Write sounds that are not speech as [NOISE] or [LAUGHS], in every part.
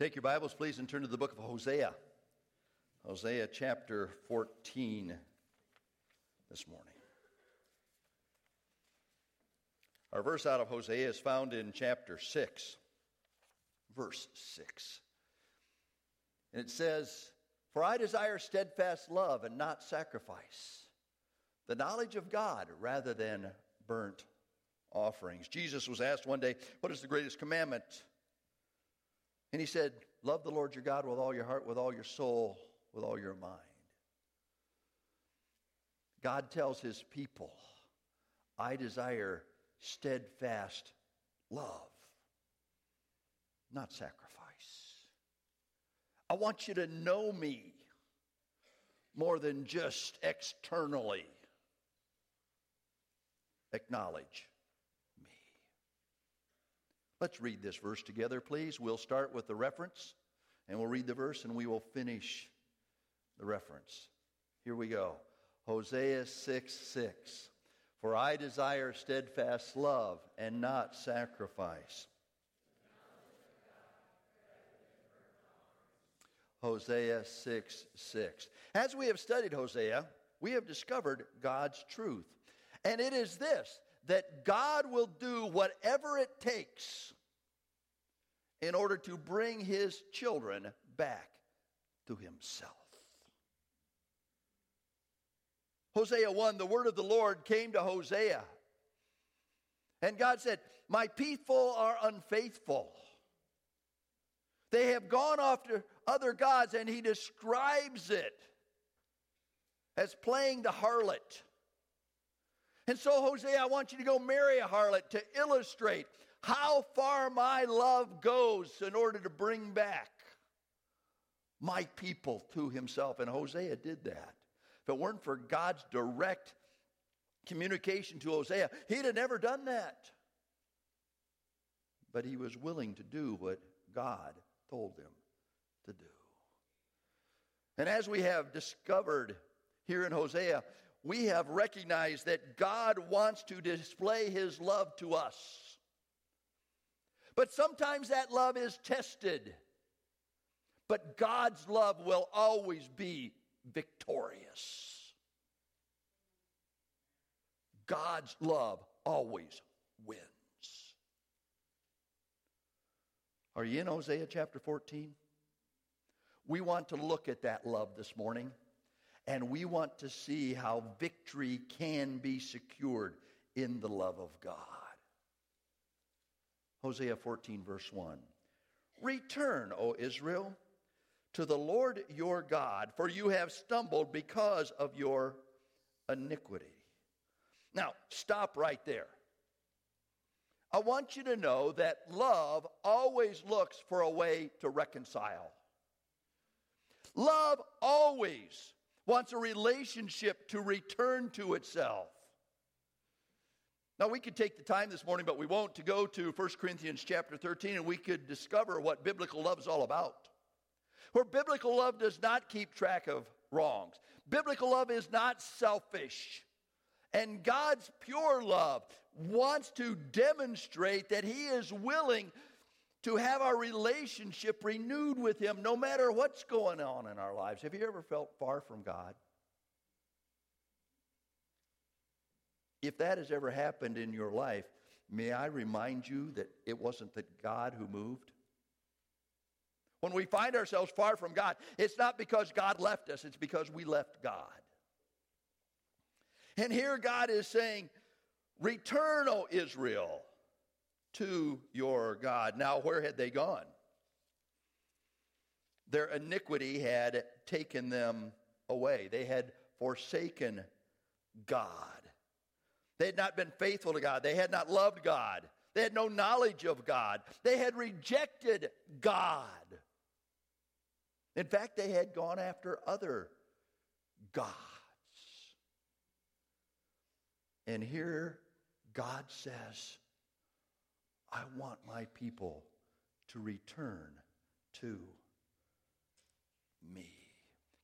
Take your Bibles, please, and turn to the book of Hosea. Hosea chapter 14 this morning. Our verse out of Hosea is found in chapter 6, verse 6. And it says, For I desire steadfast love and not sacrifice, the knowledge of God rather than burnt offerings. Jesus was asked one day, What is the greatest commandment? And he said, Love the Lord your God with all your heart, with all your soul, with all your mind. God tells his people, I desire steadfast love, not sacrifice. I want you to know me more than just externally acknowledge Let's read this verse together, please. We'll start with the reference, and we'll read the verse, and we will finish the reference. Here we go Hosea 6 6. For I desire steadfast love and not sacrifice. Hosea 6 6. As we have studied Hosea, we have discovered God's truth. And it is this that God will do whatever it takes in order to bring his children back to himself. Hosea 1, the word of the Lord came to Hosea. And God said, My people are unfaithful. They have gone after other gods, and he describes it as playing the harlot. And so, Hosea, I want you to go marry a harlot to illustrate how far my love goes in order to bring back my people to himself. And Hosea did that. If it weren't for God's direct communication to Hosea, he'd have never done that. But he was willing to do what God told him to do. And as we have discovered here in Hosea, we have recognized that God wants to display his love to us. But sometimes that love is tested. But God's love will always be victorious. God's love always wins. Are you in Hosea chapter 14? We want to look at that love this morning and we want to see how victory can be secured in the love of God. Hosea 14, verse 1. Return, O Israel, to the Lord your God, for you have stumbled because of your iniquity. Now, stop right there. I want you to know that love always looks for a way to reconcile. Love always wants a relationship to return to itself. Now we could take the time this morning, but we won't, to go to 1 Corinthians chapter 13 and we could discover what biblical love is all about. Where biblical love does not keep track of wrongs. Biblical love is not selfish. And God's pure love wants to demonstrate that He is willing to have our relationship renewed with Him no matter what's going on in our lives. Have you ever felt far from God? If that has ever happened in your life, may I remind you that it wasn't the God who moved? When we find ourselves far from God, it's not because God left us, it's because we left God. And here God is saying, Return, O Israel to your God. Now, where had they gone? Their iniquity had taken them away. They had forsaken God. They had not been faithful to God. They had not loved God. They had no knowledge of God. They had rejected God. In fact, they had gone after other gods. And here God says, I want my people to return to me.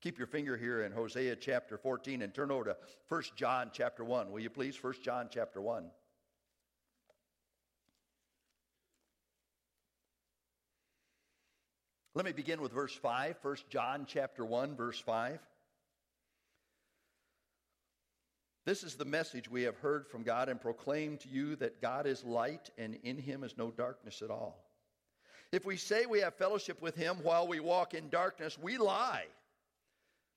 Keep your finger here in Hosea chapter 14 and turn over to 1 John chapter 1. Will you please? 1 John chapter 1. Let me begin with verse 5, 1 John chapter 1 verse 5. This is the message we have heard from God and proclaimed to you that God is light and in him is no darkness at all. If we say we have fellowship with him while we walk in darkness, we lie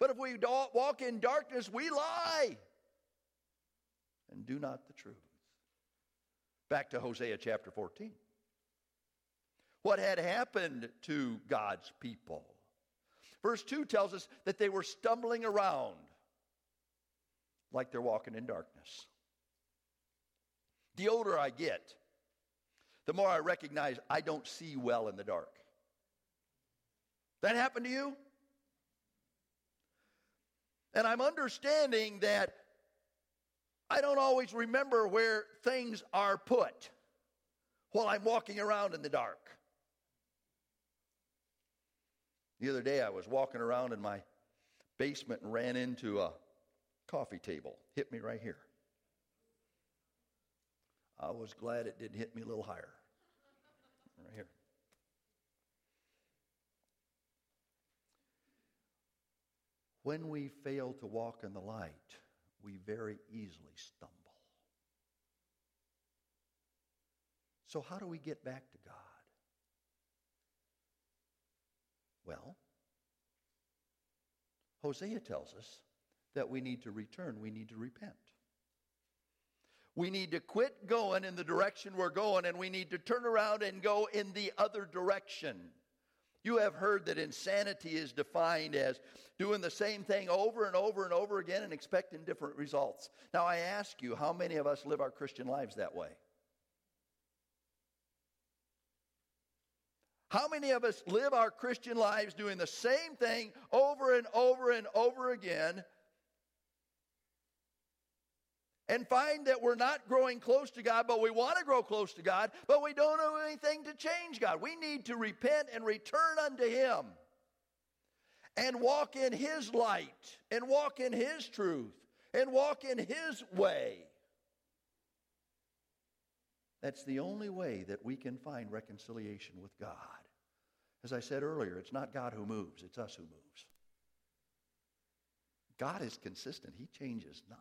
But if we walk in darkness, we lie and do not the truth. Back to Hosea chapter 14 what had happened to God's people. Verse 2 tells us that they were stumbling around like they're walking in darkness. The older I get, the more I recognize I don't see well in the dark. That happened to you? And I'm understanding that I don't always remember where things are put while I'm walking around in the dark. The other day, I was walking around in my basement and ran into a coffee table. Hit me right here. I was glad it didn't hit me a little higher. Right here. When we fail to walk in the light, we very easily stumble. So, how do we get back to God? Well, Hosea tells us that we need to return, we need to repent. We need to quit going in the direction we're going and we need to turn around and go in the other direction. You have heard that insanity is defined as doing the same thing over and over and over again and expecting different results. Now, I ask you, how many of us live our Christian lives that way? How many of us live our Christian lives doing the same thing over and over and over again and find that we're not growing close to God, but we want to grow close to God, but we don't do anything to change God? We need to repent and return unto Him and walk in His light and walk in His truth and walk in His way. That's the only way that we can find reconciliation with God. As I said earlier, it's not God who moves, it's us who moves. God is consistent, He changes not.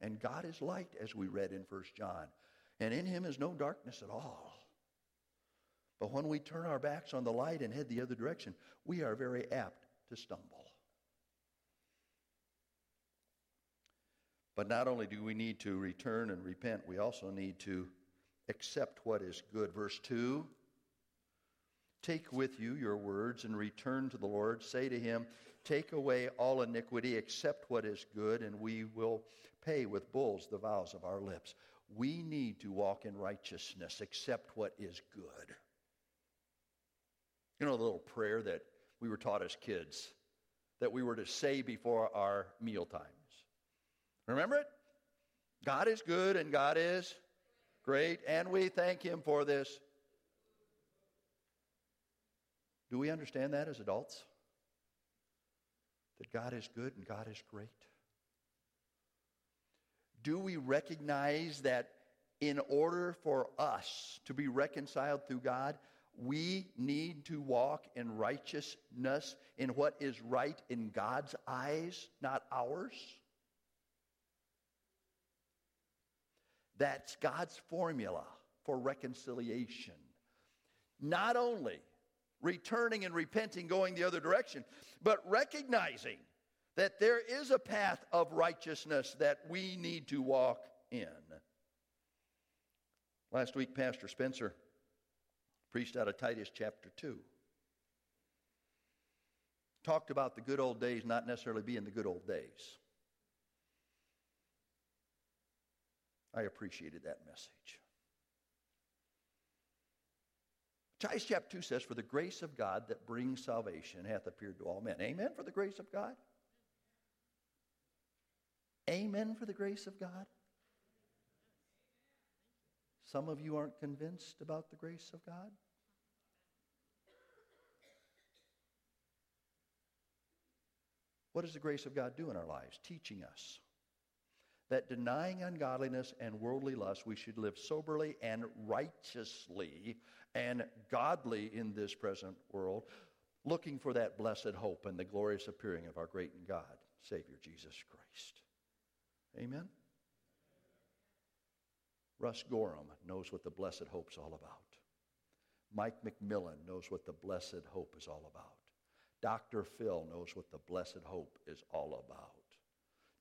And God is light, as we read in 1 John. And in Him is no darkness at all. But when we turn our backs on the light and head the other direction, we are very apt to stumble. But not only do we need to return and repent, we also need to accept what is good. Verse 2 Take with you your words and return to the Lord. Say to him, Take away all iniquity, accept what is good, and we will pay with bulls the vows of our lips. We need to walk in righteousness, accept what is good. You know, the little prayer that we were taught as kids that we were to say before our meal times. Remember it? God is good and God is great, and we thank Him for this do we understand that as adults? That God is good and God is great? Do we recognize that in order for us to be reconciled through God, we need to walk in righteousness in what is right in God's eyes, not ours? That's God's formula for reconciliation. Not only returning and repenting, going the other direction, but recognizing that there is a path of righteousness that we need to walk in. Last week, Pastor Spencer preached out of Titus chapter 2. Talked about the good old days not necessarily being the good old days. I appreciated that message. Titus chapter 2 says, For the grace of God that brings salvation hath appeared to all men. Amen for the grace of God? Amen for the grace of God? Some of you aren't convinced about the grace of God? What does the grace of God do in our lives? Teaching us that denying ungodliness and worldly lust, we should live soberly and righteously and godly in this present world, looking for that blessed hope and the glorious appearing of our great and God, Savior Jesus Christ. Amen? Russ Gorham knows what the blessed hope's all about. Mike McMillan knows what the blessed hope is all about. Dr. Phil knows what the blessed hope is all about.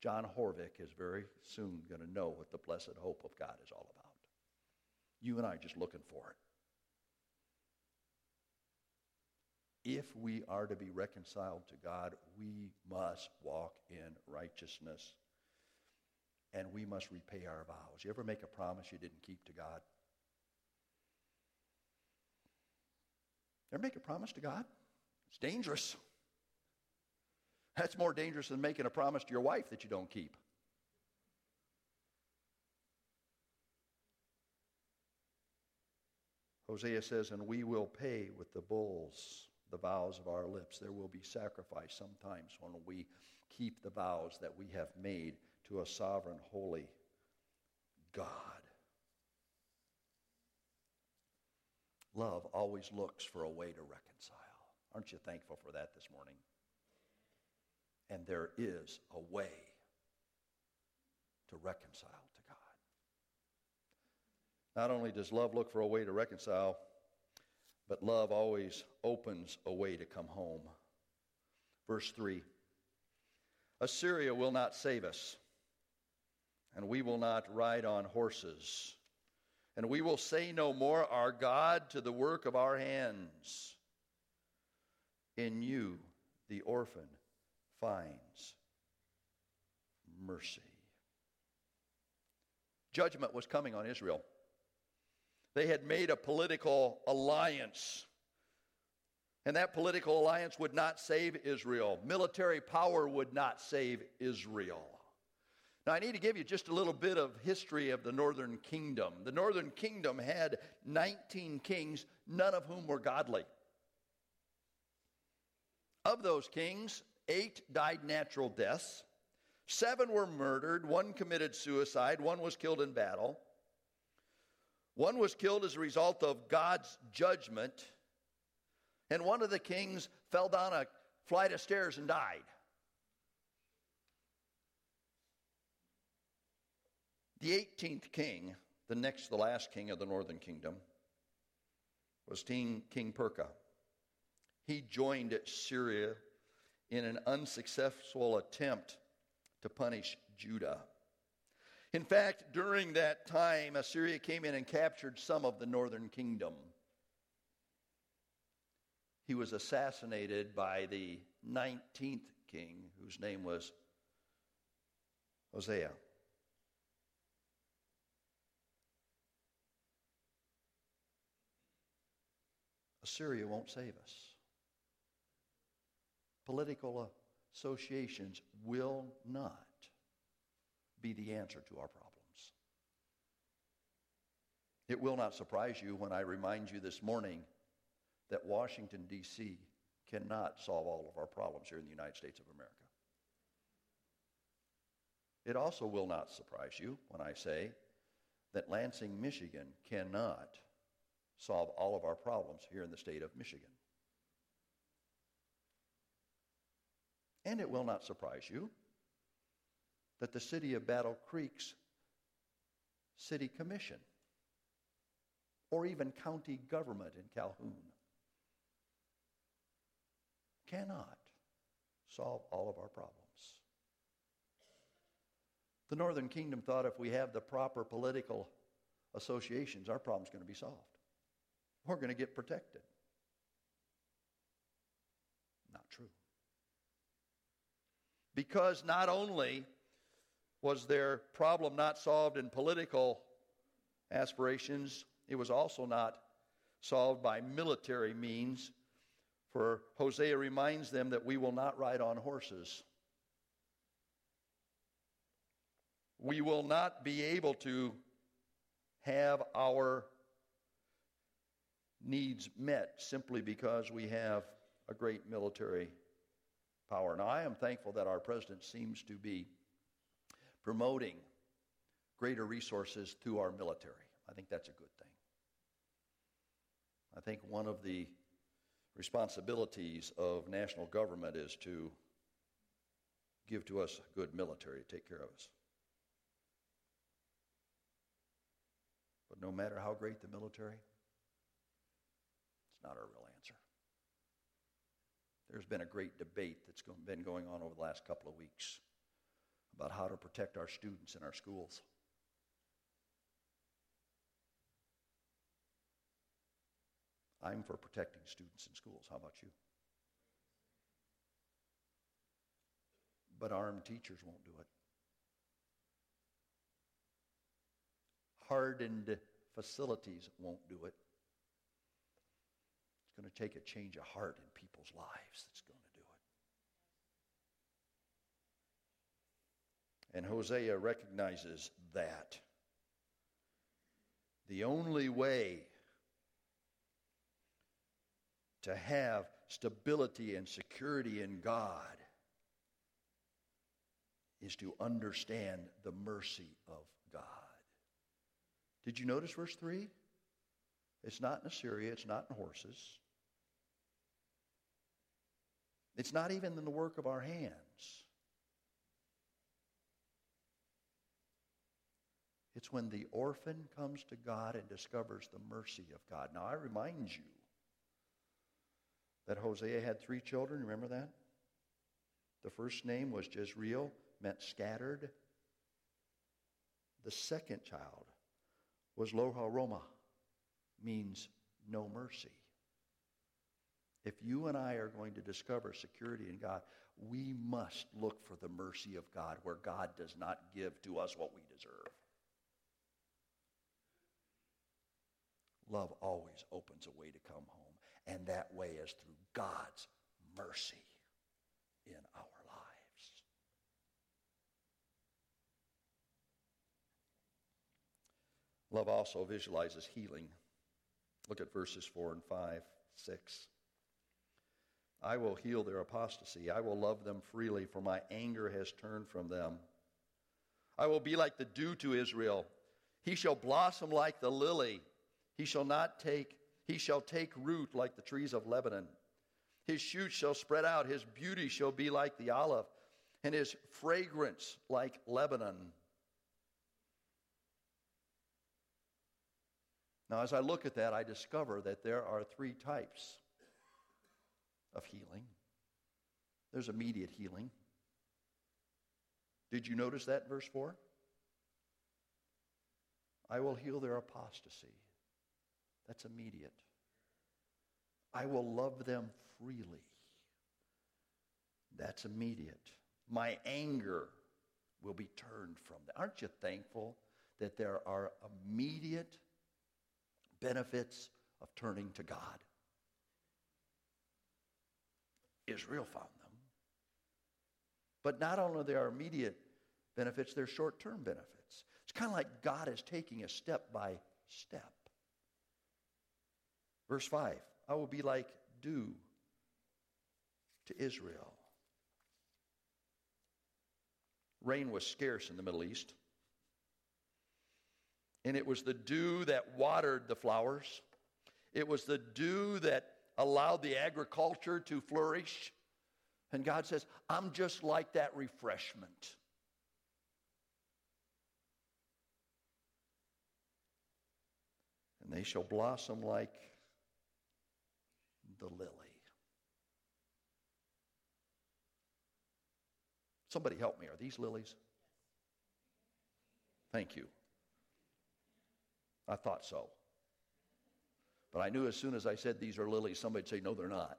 John Horvick is very soon going to know what the blessed hope of God is all about. You and I are just looking for it. If we are to be reconciled to God, we must walk in righteousness and we must repay our vows. You ever make a promise you didn't keep to God? Ever make a promise to God? It's dangerous. That's more dangerous than making a promise to your wife that you don't keep. Hosea says, And we will pay with the bulls the vows of our lips. There will be sacrifice sometimes when we keep the vows that we have made to a sovereign, holy God. Love always looks for a way to reconcile. Aren't you thankful for that this morning? And there is a way to reconcile to God. Not only does love look for a way to reconcile, but love always opens a way to come home. Verse 3 Assyria will not save us, and we will not ride on horses, and we will say no more, Our God, to the work of our hands. In you, the orphan finds mercy. Judgment was coming on Israel. They had made a political alliance. And that political alliance would not save Israel. Military power would not save Israel. Now, I need to give you just a little bit of history of the northern kingdom. The northern kingdom had 19 kings, none of whom were godly. Of those kings, eight died natural deaths, seven were murdered, one committed suicide, one was killed in battle, one was killed as a result of God's judgment, and one of the kings fell down a flight of stairs and died. The 18th king, the next the last king of the northern kingdom, was King, king Pekah he joined Syria in an unsuccessful attempt to punish Judah. In fact, during that time, Assyria came in and captured some of the northern kingdom. He was assassinated by the 19th king, whose name was Hosea. Assyria won't save us political associations will not be the answer to our problems. It will not surprise you when I remind you this morning that Washington, D.C. cannot solve all of our problems here in the United States of America. It also will not surprise you when I say that Lansing, Michigan cannot solve all of our problems here in the state of Michigan. And it will not surprise you that the city of Battle Creek's city commission or even county government in Calhoun cannot solve all of our problems. The Northern Kingdom thought if we have the proper political associations, our problem's going to be solved. We're going to get protected. Not true. Because not only was their problem not solved in political aspirations, it was also not solved by military means. For Hosea reminds them that we will not ride on horses. We will not be able to have our needs met simply because we have a great military power. Now, I am thankful that our president seems to be promoting greater resources to our military. I think that's a good thing. I think one of the responsibilities of national government is to give to us a good military to take care of us. But no matter how great the military, it's not our real answer. There's been a great debate that's been going on over the last couple of weeks about how to protect our students in our schools. I'm for protecting students in schools. How about you? But armed teachers won't do it. Hardened facilities won't do it. Going to take a change of heart in people's lives that's going to do it. And Hosea recognizes that. The only way to have stability and security in God is to understand the mercy of God. Did you notice verse 3? It's not in Assyria, it's not in horses. It's not even in the work of our hands. It's when the orphan comes to God and discovers the mercy of God. Now, I remind you that Hosea had three children. Remember that? The first name was Jezreel, meant scattered. The second child was Lo-Ruhamah, means no mercy. If you and I are going to discover security in God, we must look for the mercy of God where God does not give to us what we deserve. Love always opens a way to come home, and that way is through God's mercy in our lives. Love also visualizes healing. Look at verses 4 and 5, 6. I will heal their apostasy. I will love them freely, for my anger has turned from them. I will be like the dew to Israel. He shall blossom like the lily. He shall not take he shall take root like the trees of Lebanon. His shoots shall spread out, his beauty shall be like the olive, and his fragrance like Lebanon. Now, as I look at that, I discover that there are three types of healing. There's immediate healing. Did you notice that verse 4? I will heal their apostasy. That's immediate. I will love them freely. That's immediate. My anger will be turned from them. Aren't you thankful that there are immediate benefits of turning to God? Israel found them. But not only are there immediate benefits, they're short term benefits. It's kind of like God is taking a step by step. Verse 5 I will be like dew to Israel. Rain was scarce in the Middle East. And it was the dew that watered the flowers. It was the dew that allowed the agriculture to flourish. And God says, I'm just like that refreshment. And they shall blossom like the lily. Somebody help me. Are these lilies? Thank you. I thought so. But I knew as soon as I said these are lilies, somebody'd say, no, they're not.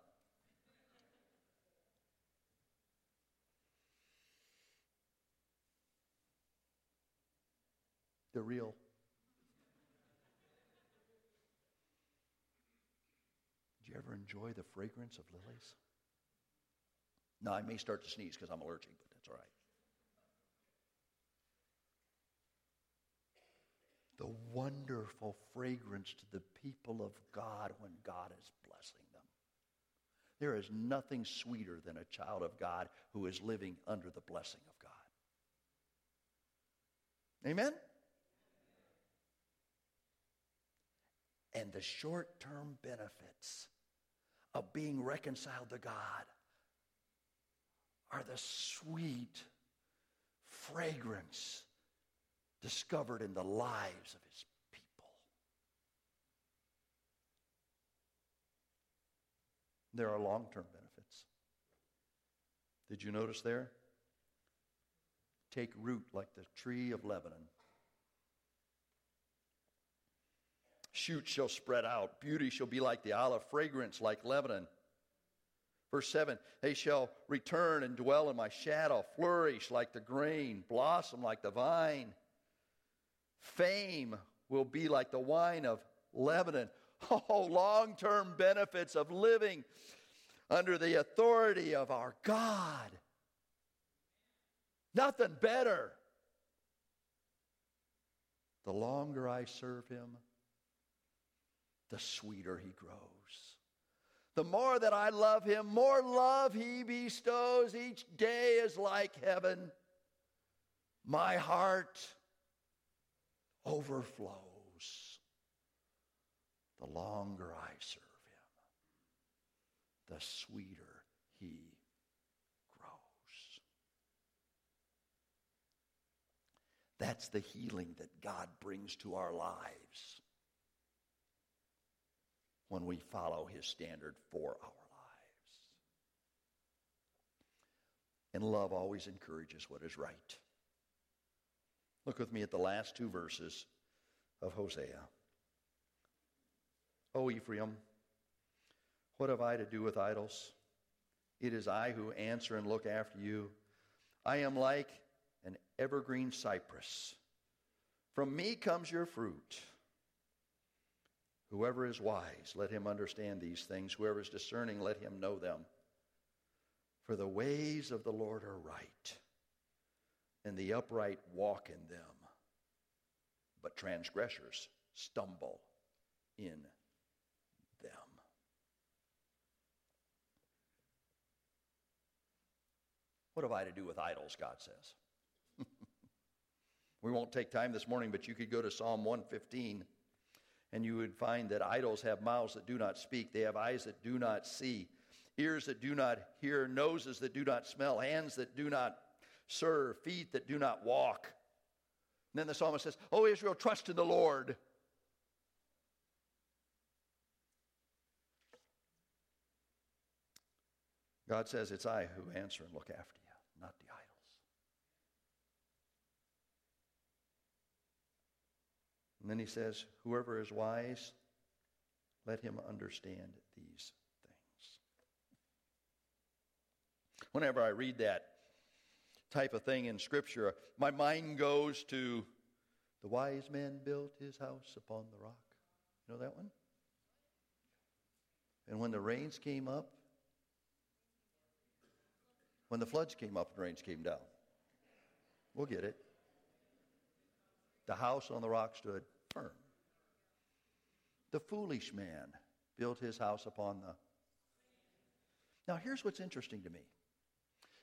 They're real. Do you ever enjoy the fragrance of lilies? Now, I may start to sneeze because I'm allergic, but that's all right. The wonderful fragrance to the people of God when God is blessing them. There is nothing sweeter than a child of God who is living under the blessing of God. Amen? And the short term benefits of being reconciled to God are the sweet fragrance discovered in the lives of his people. There are long term benefits. Did you notice there? Take root like the tree of Lebanon. Shoots shall spread out, beauty shall be like the olive, fragrance like Lebanon. Verse 7 They shall return and dwell in my shadow, flourish like the grain, blossom like the vine. Fame will be like the wine of Lebanon. [LAUGHS] Oh, long term benefits of living under the authority of our God. Nothing better. The longer I serve Him, the sweeter He grows. The more that I love him, more love he bestows. Each day is like heaven. My heart overflows the longer I serve him, the sweeter he grows. That's the healing that God brings to our lives when we follow his standard for our lives. And love always encourages what is right. Look with me at the last two verses of Hosea. O Ephraim, what have I to do with idols? It is I who answer and look after you. I am like an evergreen cypress. From me comes your fruit. Whoever is wise, let him understand these things. Whoever is discerning, let him know them. For the ways of the Lord are right, and the upright walk in them. But transgressors stumble in them. What have I to do with idols, God says? [LAUGHS] we won't take time this morning, but you could go to Psalm 115 and you would find that idols have mouths that do not speak, they have eyes that do not see, ears that do not hear, noses that do not smell, hands that do not serve, feet that do not walk. And then the psalmist says, Oh, Israel, trust in the Lord. God says, It's I who answer and look after you, not the idols. And then he says, Whoever is wise, let him understand these things. Whenever I read that type of thing in Scripture, my mind goes to the wise man built his house upon the rock. You know that one? And when the rains came up, when the floods came up and rains came down, we'll get it. The house on the rock stood firm. The foolish man built his house upon the. Now, here's what's interesting to me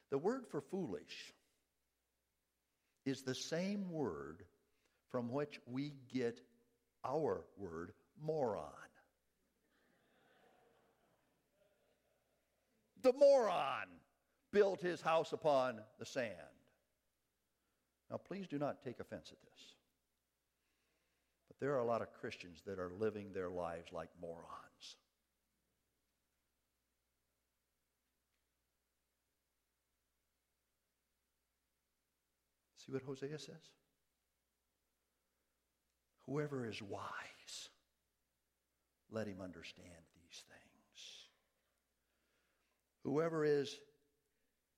the word for foolish is the same word from which we get our word moron. The moron built his house upon the sand. Now, please do not take offense at this. But there are a lot of Christians that are living their lives like morons. See what Hosea says? Whoever is wise, let him understand these things. Whoever is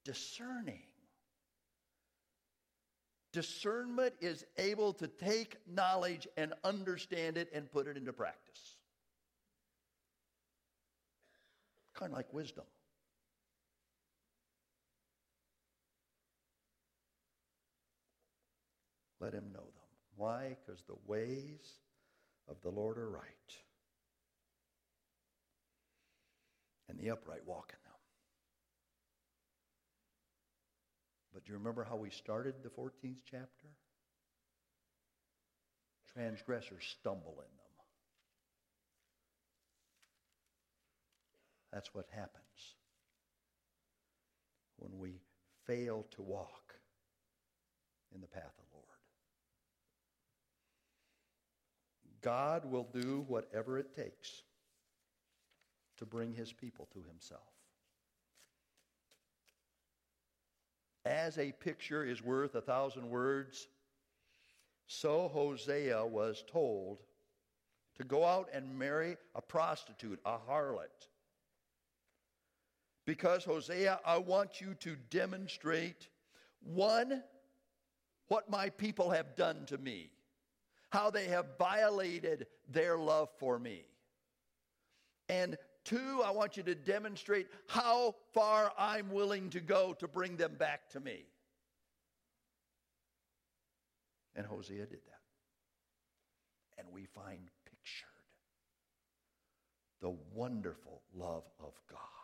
discerning, Discernment is able to take knowledge and understand it and put it into practice. kind of like wisdom. Let him know them. Why? Because the ways of the Lord are right. And the upright walk in them. But do you remember how we started the 14th chapter? Transgressors stumble in them. That's what happens when we fail to walk in the path of the Lord. God will do whatever it takes to bring his people to himself. As a picture is worth a thousand words, so Hosea was told to go out and marry a prostitute, a harlot. Because, Hosea, I want you to demonstrate one, what my people have done to me, how they have violated their love for me. And two, I want you to demonstrate how far I'm willing to go to bring them back to me. And Hosea did that. And we find pictured the wonderful love of God